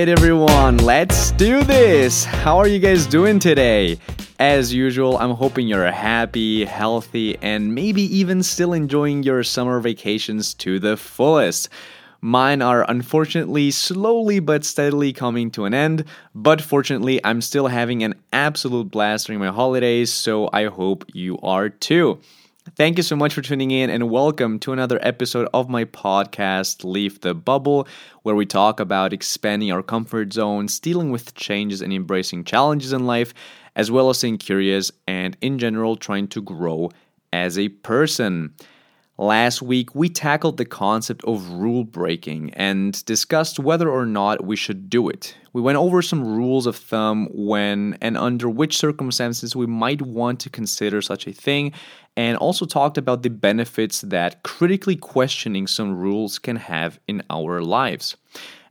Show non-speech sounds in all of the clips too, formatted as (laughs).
right, everyone, let's do this. How are you guys doing today? As usual, I'm hoping you're happy, healthy, and maybe even still enjoying your summer vacations to the fullest. Mine are unfortunately slowly but steadily coming to an end, but fortunately, I'm still having an absolute blast during my holidays, so I hope you are too. Thank you so much for tuning in and welcome to another episode of my podcast, Leave the Bubble, where we talk about expanding our comfort zones, dealing with changes, and embracing challenges in life, as well as being curious and, in general, trying to grow as a person. Last week, we tackled the concept of rule breaking and discussed whether or not we should do it. We went over some rules of thumb when and under which circumstances we might want to consider such a thing, and also talked about the benefits that critically questioning some rules can have in our lives.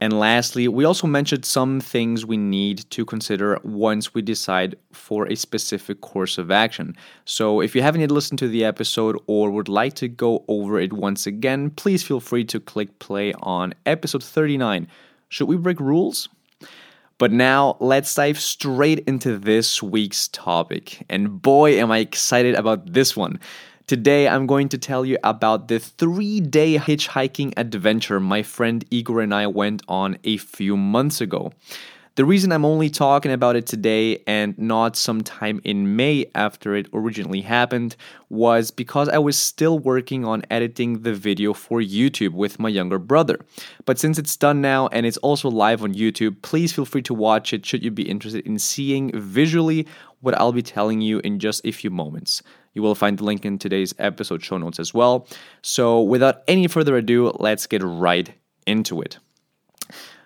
And lastly, we also mentioned some things we need to consider once we decide for a specific course of action. So if you haven't yet listened to the episode or would like to go over it once again, please feel free to click play on episode 39. Should we break rules? But now let's dive straight into this week's topic. And boy, am I excited about this one. Today, I'm going to tell you about the three day hitchhiking adventure my friend Igor and I went on a few months ago. The reason I'm only talking about it today and not sometime in May after it originally happened was because I was still working on editing the video for YouTube with my younger brother. But since it's done now and it's also live on YouTube, please feel free to watch it should you be interested in seeing visually what I'll be telling you in just a few moments. You will find the link in today's episode show notes as well. So, without any further ado, let's get right into it.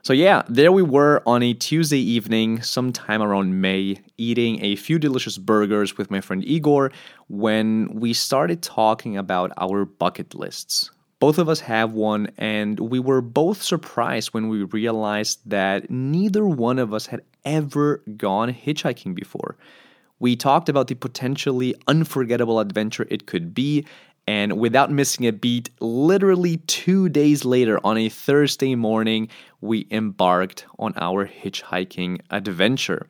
So, yeah, there we were on a Tuesday evening, sometime around May, eating a few delicious burgers with my friend Igor when we started talking about our bucket lists. Both of us have one, and we were both surprised when we realized that neither one of us had ever gone hitchhiking before. We talked about the potentially unforgettable adventure it could be, and without missing a beat, literally two days later on a Thursday morning, we embarked on our hitchhiking adventure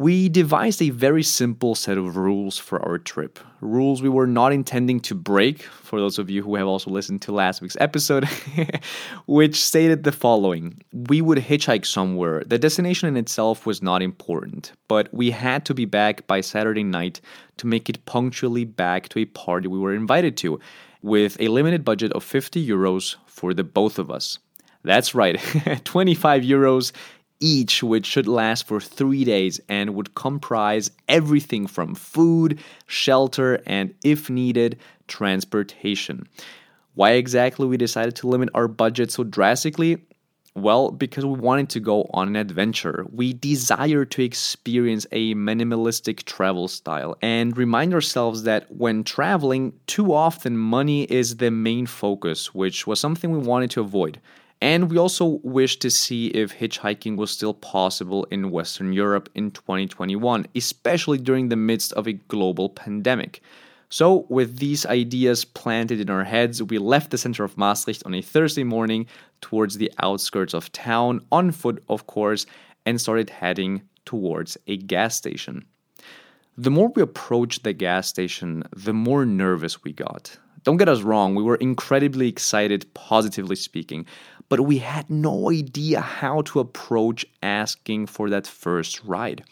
we devised a very simple set of rules for our trip. Rules we were not intending to break, for those of you who have also listened to last week's episode, (laughs) which stated the following We would hitchhike somewhere. The destination in itself was not important, but we had to be back by Saturday night to make it punctually back to a party we were invited to, with a limited budget of 50 euros for the both of us. That's right, (laughs) 25 euros each, which should last for three days and would comprise everything from food, shelter, and if needed, transportation. Why exactly we decided to limit our budget so drastically? Well, because we wanted to go on an adventure. We desire to experience a minimalistic travel style and remind ourselves that when traveling, too often money is the main focus, which was something we wanted to avoid. And we also wish to see if hitchhiking was still possible in Western Europe in 2021, especially during the midst of a global pandemic. So, with these ideas planted in our heads, we left the center of Maastricht on a Thursday morning towards the outskirts of town, on foot, of course, and started heading towards a gas station. The more we approached the gas station, the more nervous we got. Don't get us wrong, we were incredibly excited, positively speaking, but we had no idea how to approach asking for that first ride.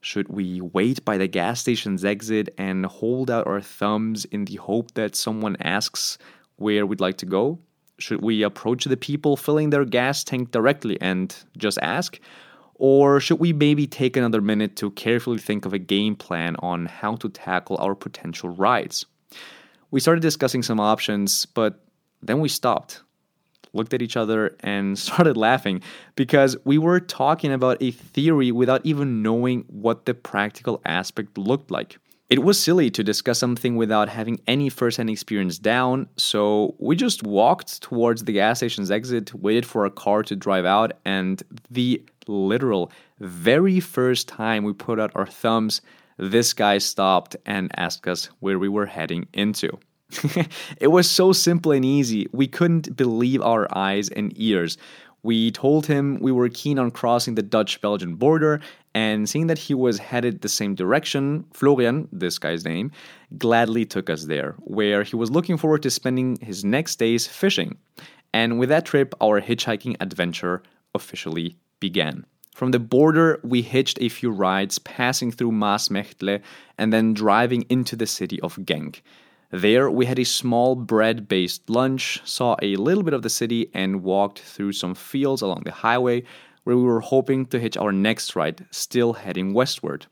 Should we wait by the gas station's exit and hold out our thumbs in the hope that someone asks where we'd like to go? Should we approach the people filling their gas tank directly and just ask? Or should we maybe take another minute to carefully think of a game plan on how to tackle our potential rides? We started discussing some options, but then we stopped, looked at each other, and (laughs) started laughing because we were talking about a theory without even knowing what the practical aspect looked like. It was silly to discuss something without having any first hand experience down, so we just walked towards the gas station's exit, waited for a car to drive out, and the literal very first time we put out our thumbs, this guy stopped and asked us where we were heading into. (laughs) it was so simple and easy. We couldn't believe our eyes and ears. We told him we were keen on crossing the Dutch Belgian border, and seeing that he was headed the same direction, Florian, this guy's name, gladly took us there, where he was looking forward to spending his next days fishing. And with that trip, our hitchhiking adventure officially began. From the border, we hitched a few rides, passing through Maasmechelen and then driving into the city of Genk. There, we had a small bread based lunch, saw a little bit of the city, and walked through some fields along the highway where we were hoping to hitch our next ride, still heading westward.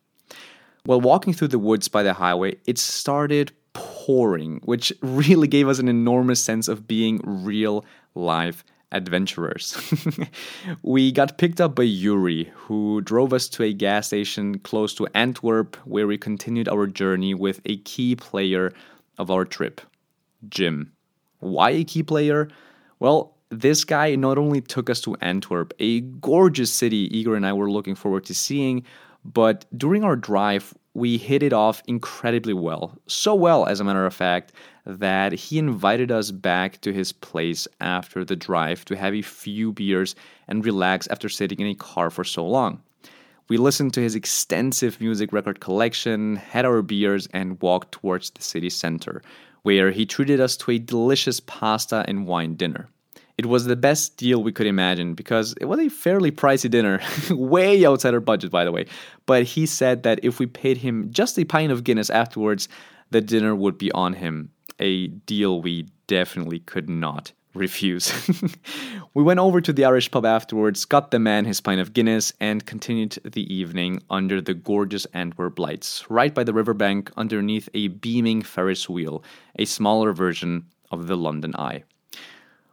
While walking through the woods by the highway, it started pouring, which (laughs) really gave us an enormous sense of being real life adventurers. (laughs) we got picked up by Yuri, who drove us to a gas station close to Antwerp, where we continued our journey with a key player of our trip, Jim. Why a key player? Well, this guy not only took us to Antwerp, a gorgeous city Igor and I were looking forward to seeing, but during our drive, we hit it off incredibly well. So well, as a matter of fact, that he invited us back to his place after the drive to have a few beers and relax after sitting in a car for so long. We listened to his extensive music record collection, had our beers, and walked towards the city center, where he treated us to a delicious pasta and wine dinner. It was the best deal we could imagine because it was a fairly pricey dinner, (laughs) way outside our budget, by the way. But he said that if we paid him just a pint of Guinness afterwards, the dinner would be on him. A deal we definitely could not (laughs) refuse. (laughs) we went over to the Irish pub afterwards, got the man his pint of Guinness, and continued the evening under the gorgeous Antwerp lights, right by the riverbank underneath a beaming Ferris wheel, a smaller version of the London Eye.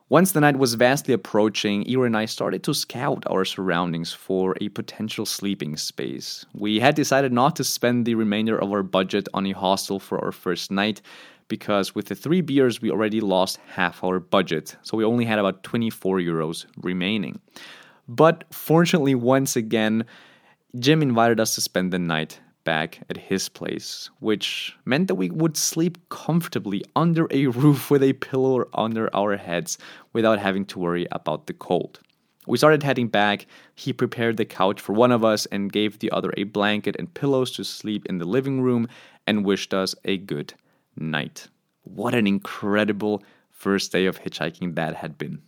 Once the night was vastly approaching, Ira and I started to scout our surroundings for a potential sleeping space. We had decided not to spend the remainder of our budget on a hostel for our first night, because with the three beers, we already lost half our budget. So we only had about 24 euros remaining. But fortunately, once again, Jim invited us to spend the night back at his place, which meant that we would sleep comfortably under a roof with a pillow under our heads without having to worry about the cold. We started heading back. He prepared the couch for one of us and gave the other a blanket and pillows to sleep in the living room and wished us a good night. What an incredible first day of hitchhiking that had been.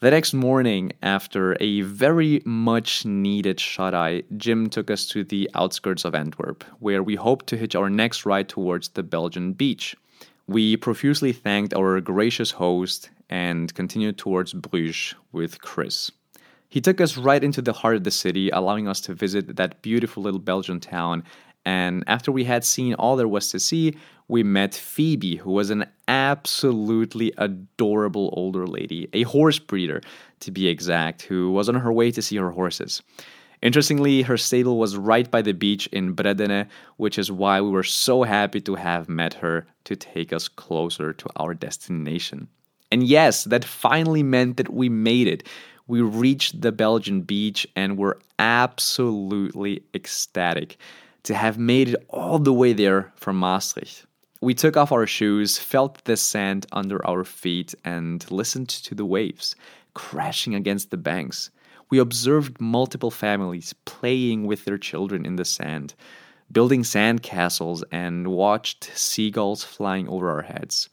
The next morning, after a very much needed shut eye, Jim took us to the outskirts of Antwerp, where we hoped to hitch our next ride towards the Belgian beach. We profusely thanked our gracious host and continued towards Bruges with Chris. He took us right into the heart of the city, allowing us to visit that beautiful little Belgian town and after we had seen all there was to see, we met Phoebe, who was an absolutely adorable older lady, a horse breeder to be exact, who was on her way to see her horses. Interestingly, her stable was right by the beach in Bredene, which is why we were so happy to have met her to take us closer to our destination. And yes, that finally meant that we made it. We reached the Belgian beach and were absolutely ecstatic to have made it all the way there from Maastricht. We took off our shoes, felt the sand under our feet, and listened to the waves crashing against the banks. We observed multiple families playing with their children in the sand, building sand castles, and watched seagulls flying over our heads.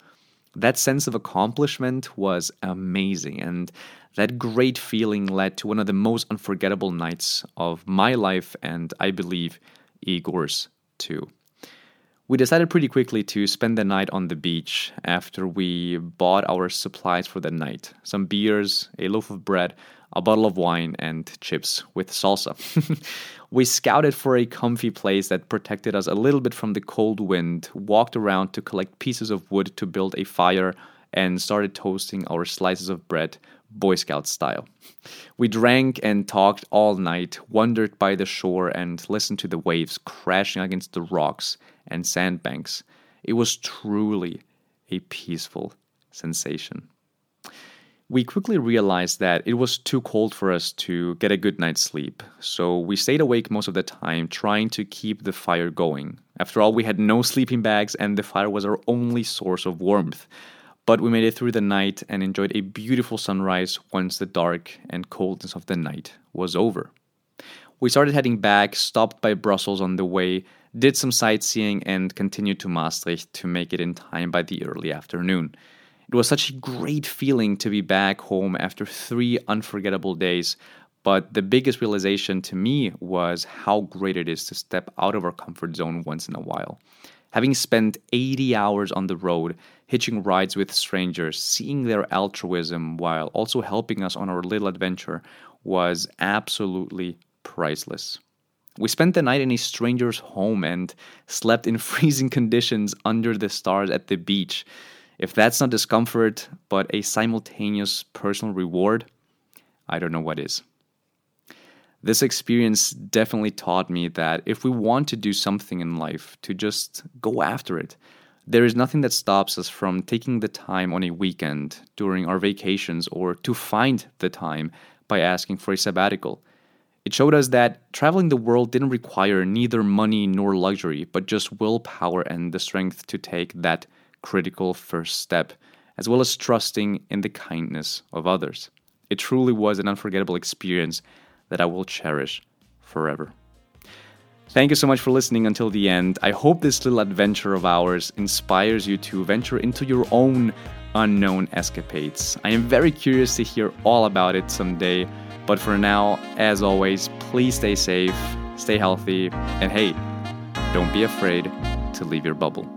That sense of accomplishment was amazing, and that great feeling led to one of the most unforgettable nights of my life, and I believe Igor's too. We decided pretty quickly to spend the night on the beach after we bought our supplies for the night some beers, a loaf of bread, a bottle of wine, and chips with salsa. (laughs) we scouted for a comfy place that protected us a little bit from the cold wind, walked around to collect pieces of wood to build a fire, and started toasting our slices of bread Boy Scout style. We drank and talked all night, wandered by the shore, and listened to the waves crashing against the rocks and sandbanks. It was truly a peaceful sensation. We quickly realized that it was too cold for us to get a good night's sleep, so we stayed awake most of the time trying to keep the fire going. After all, we had no sleeping bags, and the fire was our only source of warmth. But we made it through the night and enjoyed a beautiful sunrise once the dark and coldness of the night was over. We started heading back, stopped by Brussels on the way, did some sightseeing, and continued to Maastricht to make it in time by the early afternoon. It was such a great feeling to be back home after three unforgettable days, but the biggest realization to me was how great it is to step out of our comfort zone once in a while. Having spent 80 hours on the road, hitching rides with strangers, seeing their altruism while also helping us on our little adventure was absolutely priceless. We spent the night in a stranger's home and slept in (laughs) freezing conditions under the stars at the beach. If that's not discomfort, but a simultaneous personal reward, I don't know what is. This experience definitely taught me that if we want to do something in life, to just go after it. There is nothing that stops us from taking the time on a weekend, during our vacations, or to find the time by asking for a sabbatical. It showed us that traveling the world didn't require neither money nor luxury, but just willpower and the strength to take that critical first step, as well as trusting in the kindness of others. It truly was an unforgettable experience that I will cherish forever. Thank you so much for listening until the end. I hope this little adventure of ours inspires you to venture into your own unknown escapades. I am very curious to hear all about it someday, but for now, as always, please stay safe, stay healthy, and hey, don't be afraid to leave your bubble.